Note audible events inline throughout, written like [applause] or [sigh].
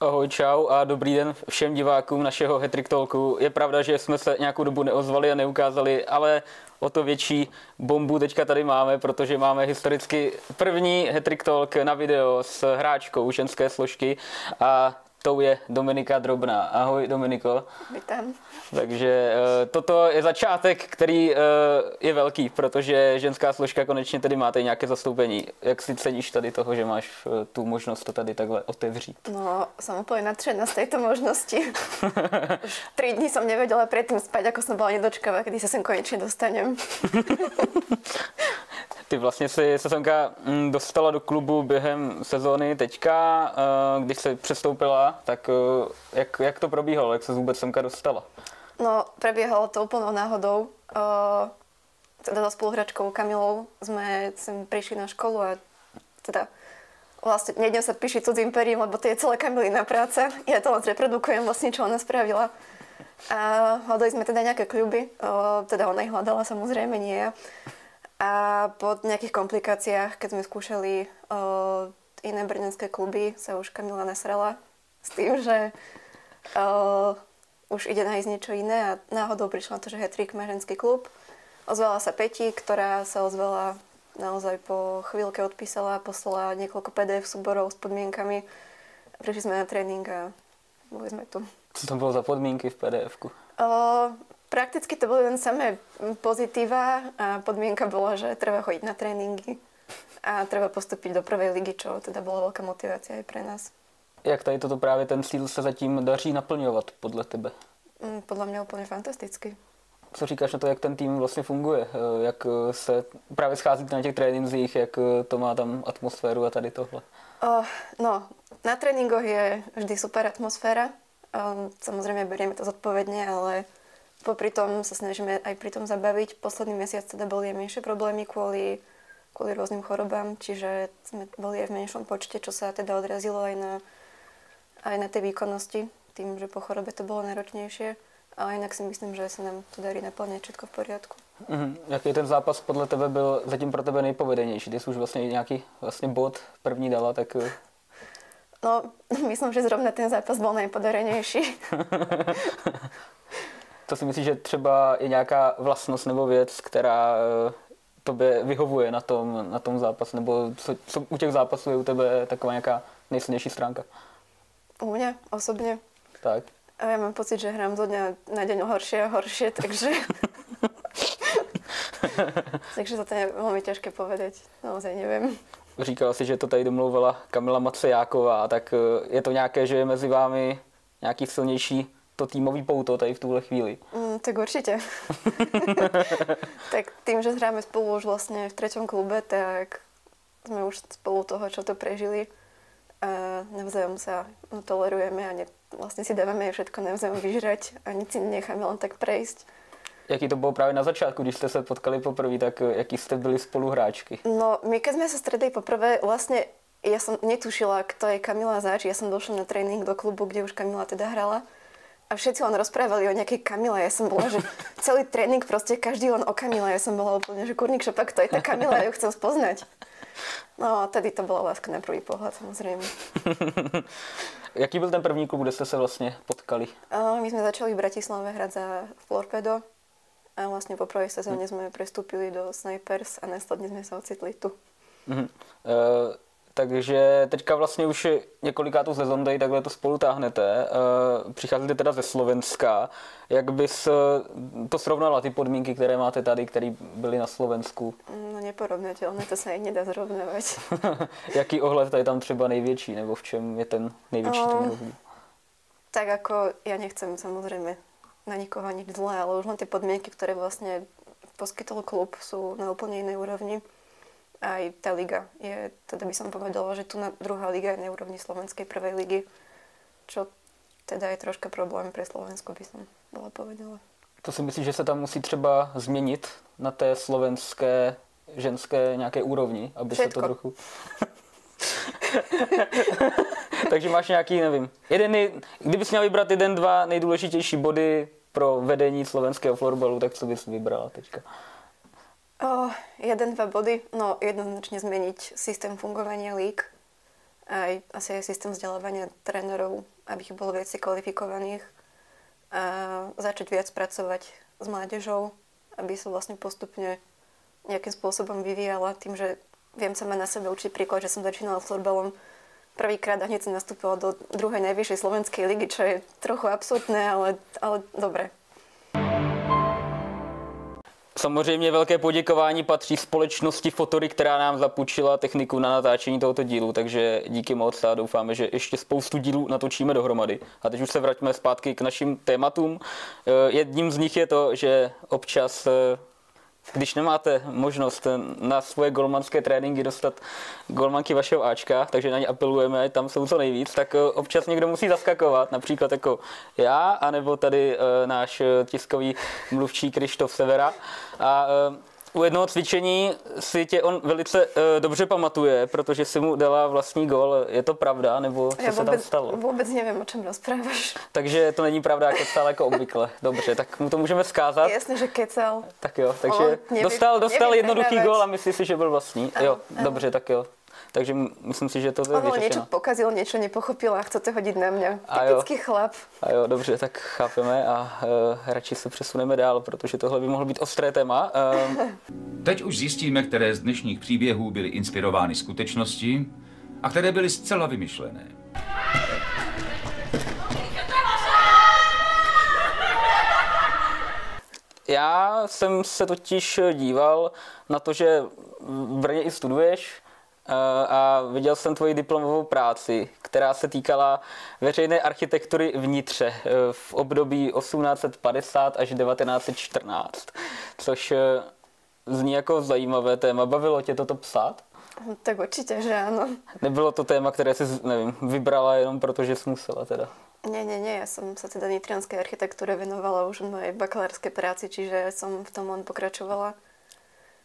Ahoj, čau a dobrý den všem divákům našeho Hetrick Talku. Je pravda, že jsme se nějakou dobu neozvali a neukázali, ale o to větší bombu teďka tady máme, protože máme historicky první Hetrick Talk na video s hráčkou ženské složky a tou je Dominika Drobná. Ahoj Dominiko. Vítám. Takže uh, toto je začátek, který uh, je velký, protože ženská složka konečně tedy máte nějaké zastoupení. Jak si ceníš tady toho, že máš uh, tu možnost to tady takhle otevřít? No, jsem úplně nadšená z této možnosti. [laughs] Už tři dny jsem nevěděla předtím spať, jako jsem byla nedočkavá, kdy se sem konečně dostanem. [laughs] Ty vlastně si sezonka mm, dostala do klubu během sezóny teďka, když se přestoupila, tak jak, jak to probíhalo, jak se vůbec semka dostala? No, prebiehalo to úplnou náhodou. Uh, teda so spoluhračkou Kamilou sme sem prišli na školu a teda vlastne nejdem sa píšiť cudzím perím, lebo to je celé Kamilina práca. Ja to len reprodukujem vlastne, čo ona spravila. A hľadali sme teda nejaké kľuby, teda ona ich hľadala samozrejme, nie ja. A po nejakých komplikáciách, keď sme skúšali uh, iné brněnské kluby, sa už Kamila nasrala s tým, že uh, už ide nájsť niečo iné a náhodou prišla na to, že Hetrik má ženský klub. Ozvala sa Peti, ktorá sa ozvala naozaj po chvíľke odpísala, poslala niekoľko PDF súborov s podmienkami. Prišli sme na tréning a boli sme tu. Co to bylo za podmínky v PDF-ku? O, prakticky to boli len samé pozitíva a podmienka bola, že treba chodiť na tréningy a treba postúpiť do prvej ligy, čo teda bola veľká motivácia aj pre nás. Jak tady toto právě ten cíl se zatím daří naplňovat podle tebe? Mm, podle mě úplně fantasticky. Co říkáš na to, jak ten tým vlastně funguje? Eh, jak eh, se právě scházíte na těch trénincích, jak eh, to má tam atmosféru a tady tohle? Uh, no, na tréninkoch je vždy super atmosféra. Um, samozřejmě berieme to zodpovedne, ale popri tom sa snažíme aj pri tom zabaviť. Posledný mesiac teda boli aj menšie problémy kvôli, kvôli rôznym chorobám, čiže sme boli aj v menšom počte, čo sa teda odrazilo aj na aj na tej výkonnosti, tým, že po chorobe to bylo náročnější. Ale jinak si myslím, že se nám to darí naplnit všechno v poriadku. Mm-hmm. Jaký ten zápas podle tebe byl zatím pro tebe nejpovedenější? Ty jsi už vlastně nějaký vlastně bod první dala, tak... Eh. No, [laughs] myslím, že zrovna ten zápas byl nejpodarenější. [laughs] to si myslíš, že třeba je nějaká vlastnost nebo věc, která eh, tobě vyhovuje na tom, na tom zápas, nebo co, co u těch zápasů je u tebe taková nějaká nejsilnější stránka? U mňa osobne? Tak. A ja mám pocit, že hrám zo dňa na deň horšie a horšie, takže... [laughs] takže to je veľmi ťažké povedať. Naozaj neviem. Říkala si, že to tady domluvila Kamila Macejáková, tak e, je to nějaké, že je mezi vámi nějaký silnější to týmový pouto tady v tuhle chvíli? Mm, tak určite. [laughs] tak tým, že hráme spolu už vlastne v treťom klube, tak sme už spolu toho, čo to prežili a navzájom sa tolerujeme a ne, vlastne si dávame všetko navzájom vyžrať a nic si necháme len tak prejsť. Jaký to bylo právě na začátku, když jste se potkali poprvé, tak eh, jaký jste byli spoluhráčky? No, my keď sme sa stretli poprvé, vlastne ja som netušila, kto je Kamila Zač. Ja som došla na tréning do klubu, kde už Kamila teda hrala. A všetci len rozprávali o nejakej Kamile. Ja som bola, že [laughs] celý tréning proste každý len o Kamile. Ja som bola úplne, že kurník šopak, to je tá Kamila, ja ju chcem spoznať. No, tedy to byla láska na první pohled, samozřejmě. [laughs] Jaký byl ten první klub, kde jste se vlastně potkali? My jsme začali v Bratislave hrát za Florpedo a vlastně po první sezóně jsme přestupili do Snipers a následně jsme se ocitli tu. Uh-huh. Uh, takže teďka vlastně už několikátou sezon tady takhle to spolu táhnete. Uh, přicházíte teda ze Slovenska. Jak bys uh, to srovnala, ty podmínky, které máte tady, které byly na Slovensku? No neporovnatelné, to se ani nedá zrovnávat. [laughs] Jaký ohled tady tam třeba největší, nebo v čem je ten největší um, ten rozdíl? Tak jako já nechcem samozřejmě na nikoho nic zlé, ale už len ty podmínky, které vlastně poskytl klub, jsou na úplně jiné úrovni aj tá liga je, teda by som povedala, že tu na druhá liga je na úrovni slovenskej prvej ligy, čo teda je troška problém pre Slovensko, by som bola povedala. To si myslíš, že se tam musí třeba změnit na té slovenské ženské nějaké úrovni, aby Všetko. se to trochu... [laughs] Takže máš nějaký, nevím, jeden, nej... kdybys měl vybrat jeden, dva nejdůležitější body pro vedení slovenského florbalu, tak co bys vybrala teďka? O, jeden, dva body. No jednoznačne zmeniť systém fungovania lík. Aj asi aj systém vzdelávania trénerov, aby ich bolo viac kvalifikovaných. A začať viac pracovať s mládežou, aby sa vlastne postupne nejakým spôsobom vyvíjala tým, že viem sama na sebe určiť príklad, že som začínala s florbalom prvýkrát a hneď som nastúpila do druhej najvyššej slovenskej ligy, čo je trochu absurdné, ale, ale dobre. Samozřejmě velké poděkování patří společnosti Fotory, která nám zapůjčila techniku na natáčení tohoto dílu, takže díky moc a doufáme, že ještě spoustu dílů natočíme dohromady. A teď už se vraťme zpátky k našim tématům. Eh, jedním z nich je to, že občas eh, když nemáte možnost na svoje golmanské tréninky dostat golmanky vašeho Ačka, takže na ně apelujeme, tam jsou co nejvíc, tak eh, občas někdo musí zaskakovat, například jako já, anebo tady náš tiskový mluvčí Krištof Severa. A u jednoho cvičení si tě on velice uh, dobře pamatuje, protože si mu dala vlastní gol. Je to pravda, nebo co Já se tam stalo? Vůbec nevím, o čem rozpráváš. Takže to není pravda, kecal jako obvykle. Dobře, tak mu to můžeme vzkázat. Jasně, že kecal. Tak jo, takže nevím, dostal, dostal jednoduchý gol a myslí si, že byl vlastní. Ano, jo, ano. dobře, tak jo. Takže myslím si, že to je vyřešeno. něco pokazil, něco nepochopil a chcete hodit na mě. Typický chlap. A jo, dobře, tak chápeme a uh, radši se přesuneme dál, protože tohle by mohlo být ostré téma. Uh... [laughs] Teď už zjistíme, které z dnešních příběhů byly inspirovány skutečnosti a které byly zcela vymyšlené. Já jsem se totiž díval na to, že v Brně i studuješ, a viděl jsem tvoji diplomovou práci, která se týkala veřejné architektury vnitře eh, v období 1850 až 1914, což eh, zní jako zajímavé téma. Bavilo tě toto psát? Tak určitě, že ano. Nebylo to téma, které jsi, nevím, vybrala jenom proto, že jsi musela teda? Nie, nie, nie. Ja som sa teda nitrianskej architektúre venovala už v mojej bakalárskej práci, čiže som v tom len pokračovala.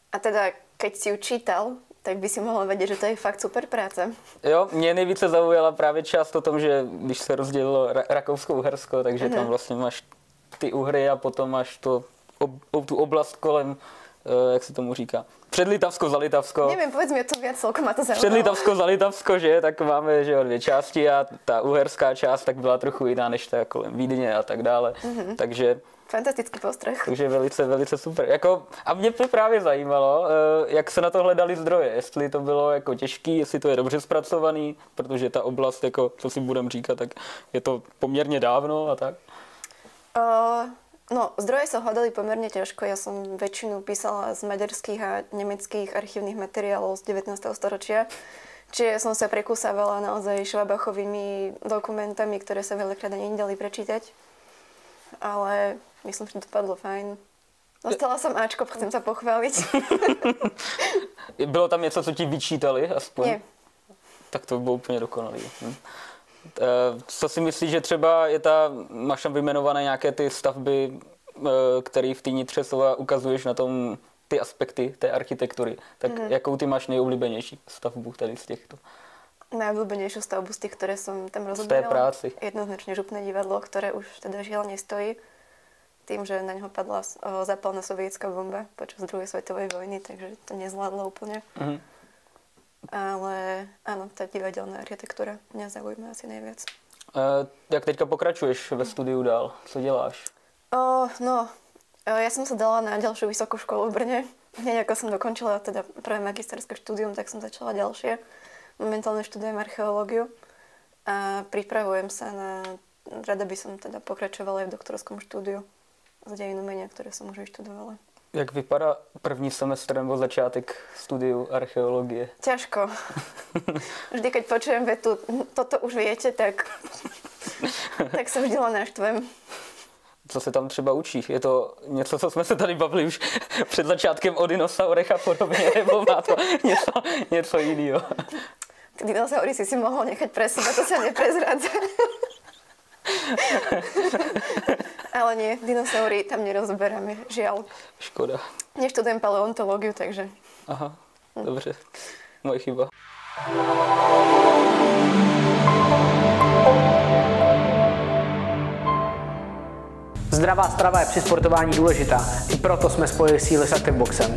A teda, keď si ju čítal, tak by si mohla vědět, že to je fakt super práce. Jo, mě nejvíce zaujala právě část o tom, že když se rozdělilo Rakousko-Uhersko, takže tam mhm. vlastně máš ty uhry a potom máš to, ob, tu oblast kolem, uh, jak se tomu říká, Předlitavsko, za Litavsko. Nevím, povedz mi to víc, celkom má to zaujalo. Předlitavsko, za Litavsko, že? Tak máme že jo, dvě části a ta uherská část tak byla trochu jiná než ta kolem Vídně a tak dále. Uh-huh. Takže Fantastický postreh. Takže velice, velice super. Jako, a mě by právě zajímalo, eh, jak se na to hledali zdroje, jestli to bylo jako těžký, jestli to je dobře zpracovaný, protože ta oblast, jako, co si budeme říkat, tak je to poměrně dávno a tak. Uh, no, zdroje sa hľadali pomerne ťažko. Ja som väčšinu písala z maďarských a nemeckých archívnych materiálov z 19. storočia. Čiže som sa prekúsávala naozaj švabachovými dokumentami, ktoré sa veľakrát ani nedali prečítať. Ale Myslím, že to padlo fajn. Dostala jsem Ačko, chcem se pochválit. [laughs] bylo tam něco, co ti vyčítali aspoň? Nie. Tak to bylo úplně dokonalý. Hm. Eh, co si myslíš, že třeba je ta, máš tam vyjmenované nějaké ty stavby, eh, které v té nitře ukazuješ na tom ty aspekty té architektury, tak mm. jakou ty máš nejoblíbenější stavbu tady z těchto? Najobľúbenejšiu stavbu z tých, ktoré som tam rozoberala. Z té práci. Jednoznačne župné divadlo, ktoré už teda žiaľ nestojí tým, že na ňo padla zápalná sovietská bomba počas druhej svetovej vojny, takže to nezvládlo úplne. Mm-hmm. Ale áno, tá divadelná architektúra mňa zaujíma asi najviac. Uh, jak teďka pokračuješ ve studiu dál? Co děláš? Uh, no, uh, ja som sa dala na ďalšiu vysokú školu v Brne. Hneď ako som dokončila teda prvé magisterské štúdium, tak som začala ďalšie. Momentálne študujem archeológiu a pripravujem sa na... Rada by som teda pokračovala aj v doktorskom štúdiu z dějin umění, které jsem už vyštudovala. Jak vypadá první semestr nebo začátek studiu archeologie? Ťažko. [laughs] Vždy, keď počujem vetu, toto už viete, tak, [laughs] tak se vždy naštvem. Co se tam třeba učí? Je to něco, co jsme se tady bavili už [laughs] před začátkem o dinosaurech a podobně, nebo má to něco, něco jiného? Ty dinosaury si si mohl nechat pre seba, to se neprezradza. Ale nie, dinosaury tam nerozoberáme, žiaľ. Škoda. Neštudujem paleontológiu, takže... Aha, hm. dobře. Moje chyba. Zdravá strava je při sportování důležitá. I proto jsme spojili síly s Active Boxem.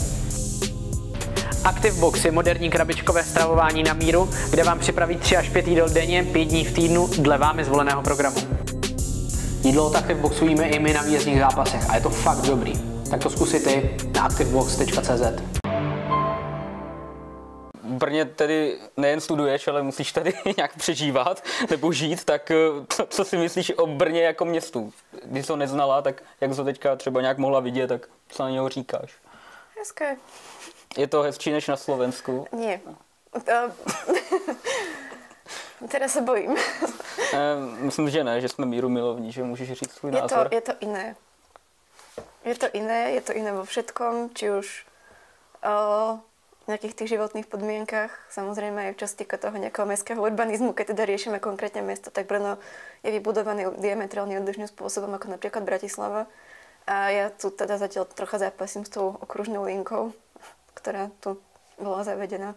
ActiveBox je moderní krabičkové stravování na míru, kde vám připraví 3 až 5 jídel denně, 5 dní v týdnu dle vámi zvoleného programu. Jídlo od ActiveBoxu jíme i my na výjezdních zápasech a je to fakt dobrý. Tak to zkusit i na activebox.cz. V Brně tedy nejen studuješ, ale musíš tady [laughs] nějak přežívat nebo žít, tak eh, co, co si myslíš o Brně jako městu? Když jsi to neznala, tak jak jsi to teďka třeba nějak mohla vidět, tak co na něho říkáš? Hezké. Je to hezčí než na Slovensku? Nie. Uh, [laughs] Teraz se bojím. [laughs] Eh, Myslím, že ne, že jsme míru milovní, že můžeš říct svůj Je názor. to, je to iné. Je to iné, je to iné vo všetkom, či už o nejakých tých životných podmienkach, samozrejme aj čo sa týka toho nejakého mestského urbanizmu, keď teda riešime konkrétne mesto, tak Brno je vybudované diametrálne odlišným spôsobom ako napríklad Bratislava. A ja tu teda zatiaľ trocha zápasím s tou okružnou linkou, ktorá tu bola zavedená.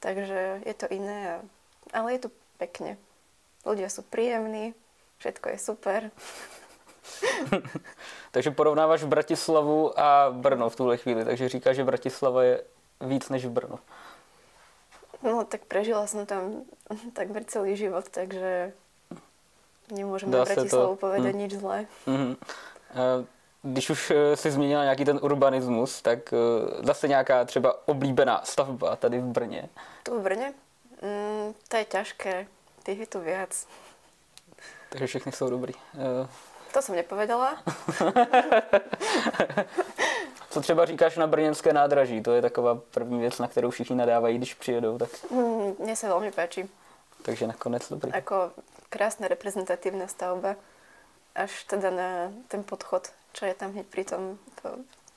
Takže je to iné, a, ale je tu pekne. Ľudia sú príjemní, všetko je super. [laughs] Takže porovnáváš Bratislavu a Brno v tuhle chvíli, takže říkáš, že Bratislava je víc než Brno. No tak prežila som tam takmer celý život, takže nemôžem Dá se to- Bratislavu povedať hm. nič zlé. Eh, Když už eh, jsi zmínila nějaký ten urbanismus, tak eh, zase nějaká třeba oblíbená stavba tady v Brně. Tu v Brne? Mm, to je ťažké, tých je tu viac. Takže všechny jsou dobrý. Eh, To som nepovedala. [laughs] Co třeba říkáš na brněnské nádraží? To je taková první věc, na kterou všichni nadávají, když přijedou. Tak, Mm, mne sa veľmi páči. takže nakonec dobrý. Ako krásna reprezentatívna stavba. Až teda na ten podchod, čo je tam hneď pri tom, to,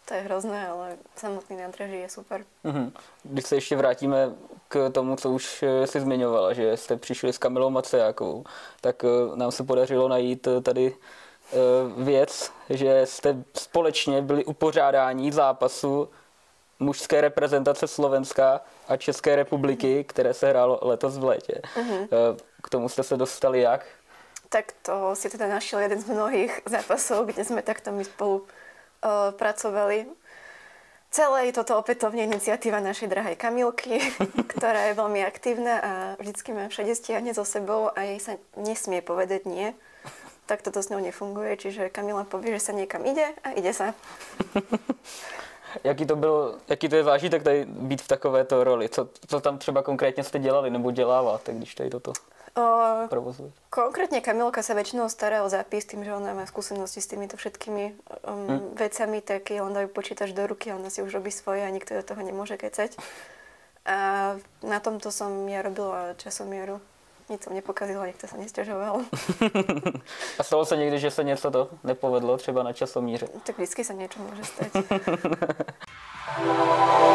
to je hrozné, ale samotný nádraží je super. Mhm. Když se ještě vrátíme k tomu, co už eh, si zmiňovala, že jste přišli s Kamilou Macejákovou, tak eh, nám se podařilo najít eh, tady věc, že jste společně byli u pořádání zápasu mužské reprezentace Slovenska a České republiky, které se hrálo letos v létě. Eh, K tomu jste se dostali jak? Tak to si teda našiel jeden z mnohých zápasov, kde sme takto my spolu pracovali. Celé je toto opätovne iniciatíva našej drahej Kamilky, [laughs] ktorá je veľmi aktívna a vždycky má všade stiahne so sebou a jej sa nesmie povedať nie. Tak toto s ňou nefunguje, čiže Kamila povie, že sa niekam ide a ide sa. [laughs] Jaký to byl, jaký to je zážitek tady být v takovéto roli? Co, co tam třeba konkrétně jste dělali nebo děláváte, když tady toto Uh, provozujete? Konkrétne Kamilka sa väčšinou stará o zápis tým, že ona má skúsenosti s týmito všetkými um, vecami, tak jej len dajú počítač do ruky, ona si už robí svoje a nikto do toho nemôže kecať. A na tomto som ja robila časomieru. Nic som nepokazila, nikto sa nesťažoval. [laughs] A stalo se někdy, že se něco to nepovedlo, třeba na časomíře? tak vždycky sa niečo môže stať. [laughs]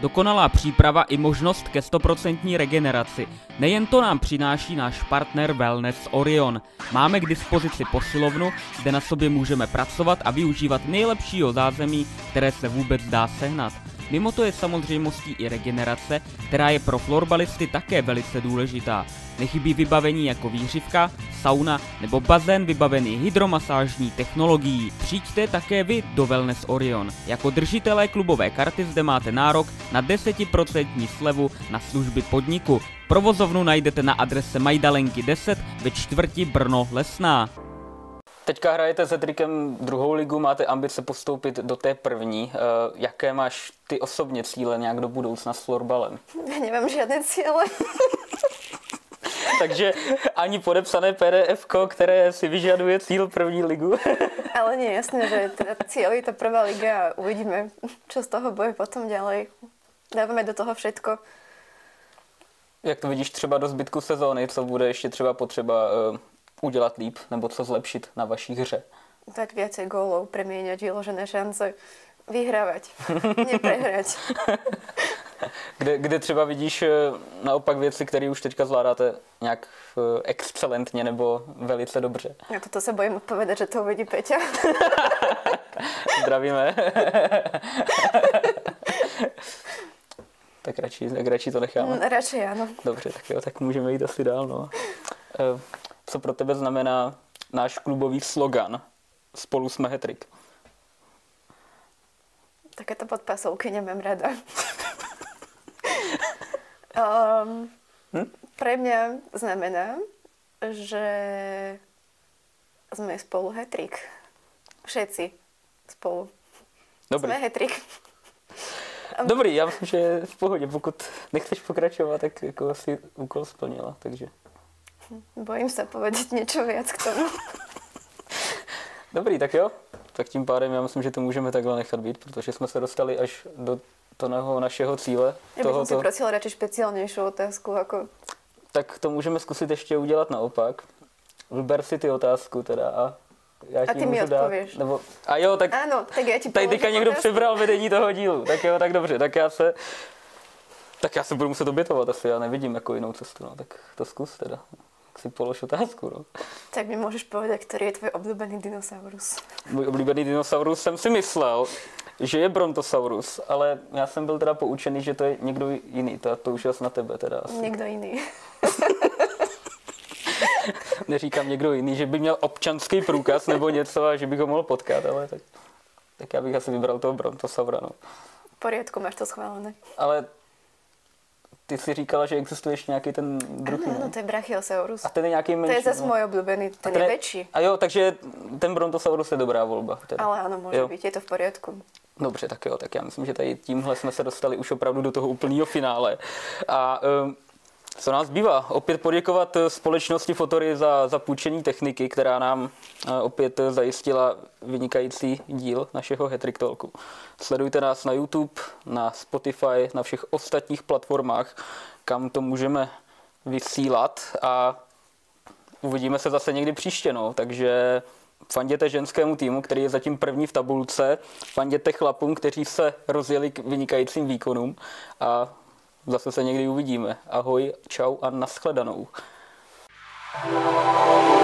Dokonalá příprava i možnost ke 100% regeneraci. Nejen to nám přináší náš partner Wellness Orion. Máme k dispozici posilovnu, kde na sobě můžeme pracovat a využívat nejlepšího zázemí, které se vůbec dá sehnat. Mimo to je samozřejmostí i regenerace, která je pro florbalisty také velice důležitá. Nechybí vybavení jako výřivka, sauna nebo bazén vybavený hydromasážní technologií. Přijďte také vy do Wellness Orion. Jako držitelé klubové karty zde máte nárok na 10% slevu na služby podniku. Provozovnu najdete na adrese Majdalenky 10 ve čtvrti Brno Lesná. Teďka hrajete se Trikem druhou ligu, máte ambice postoupit do té první. Eh, Jaké máš ty osobně cíle nějak do budoucna s florbalem? Ja [laughs] nemám žiadne ciele. [laughs] Takže ani podepsané PDF, které si vyžaduje cíl první ligu. [laughs] Ale nie, jasné, že teda cieľ je to prvá liga a uvidíme, čo z toho bude potom ďalej. Dávame do toho všetko. Jak to vidíš třeba do zbytku sezóny, co bude ještě třeba potřeba eh, udělat líp, nebo co zlepšit na vaší hře? dať viacej gólov, premieňať vyložené šance, vyhrávať, [laughs] neprehrať. [laughs] Kde, kde třeba vidíš eh, naopak věci, které už teďka zvládáte nějak eh, excelentně nebo velice dobře? A toto sa bojím odpovedať, že to uvidí Peťa. [laughs] Zdravíme. tak, radši, tak radši to necháme. Mm, Radšej áno. Dobře, tak jo, tak můžeme jít asi dál. No. Co pro tebe znamená náš klubový slogan? spolu jsme hetrik. Takéto podpasovky nemám rada. um, [laughs] hm? Pre mňa znamená, že sme spolu hetrik. Všetci spolu. Dobrý. Jsme hetrik. [laughs] Dobrý, já myslím, že v pohodě. Pokud nechceš pokračovat, tak jako asi úkol splnila, takže... Bojím se povedať něco viac k tomu. [laughs] Dobrý, tak jo. Tak tím pádem já myslím, že to můžeme takhle nechat být, protože jsme se dostali až do toho našeho cíle. Já bych si prosila radši speciálnější otázku. Jako... Tak to můžeme zkusit ještě udělat naopak. Vyber si ty otázku teda a já a ty mi odpověš. Dát, nebo, a jo, tak, ano, tak já ti tady teďka někdo přibral vedení toho dílu. Tak jo, tak dobře, tak já se tak já se budu muset obětovat asi, já nevidím jako jinou cestu, no, tak to zkus teda. Tak si polož otázku, no. Tak mi můžeš povedat, který je tvůj oblíbený dinosaurus? Můj oblíbený dinosaurus jsem si myslel, že je Brontosaurus, ale já jsem byl teda poučený, že to je někdo jiný, to, to už je na tebe teda asi. Někdo jiný. [laughs] Neříkám někdo jiný, že by měl občanský průkaz nebo něco a že bych ho mohl potkat, ale tak, tak já bych asi vybral toho Brontosaura. No. V poriadku, máš to schválené. Ale ty jsi říkala, že existuje ještě nějaký ten druhý, Ano, ano, to je Brachiosaurus. A ten je nějaký menší. To je zase no. můj oblíbený, ten, ten je větší. A jo, takže ten Brontosaurus je dobrá volba. Teda. Ale ano, může jo. být, je to v pořádku. Dobře, tak jo, tak já myslím, že tady tímhle jsme se dostali už opravdu do toho úplného finále. A um, co nás bývá? Opět poděkovat společnosti Fotory za, za půjčení techniky, která nám opět zajistila vynikající díl našeho Hetrick Talku. Sledujte nás na YouTube, na Spotify, na všech ostatních platformách, kam to můžeme vysílat a uvidíme se zase někdy příště. No. Takže fanděte ženskému týmu, který je zatím první v tabulce, fanděte chlapům, kteří se rozjeli k vynikajícím výkonům a Zase se někdy uvidíme. Ahoj, čau a nashledanou. thank you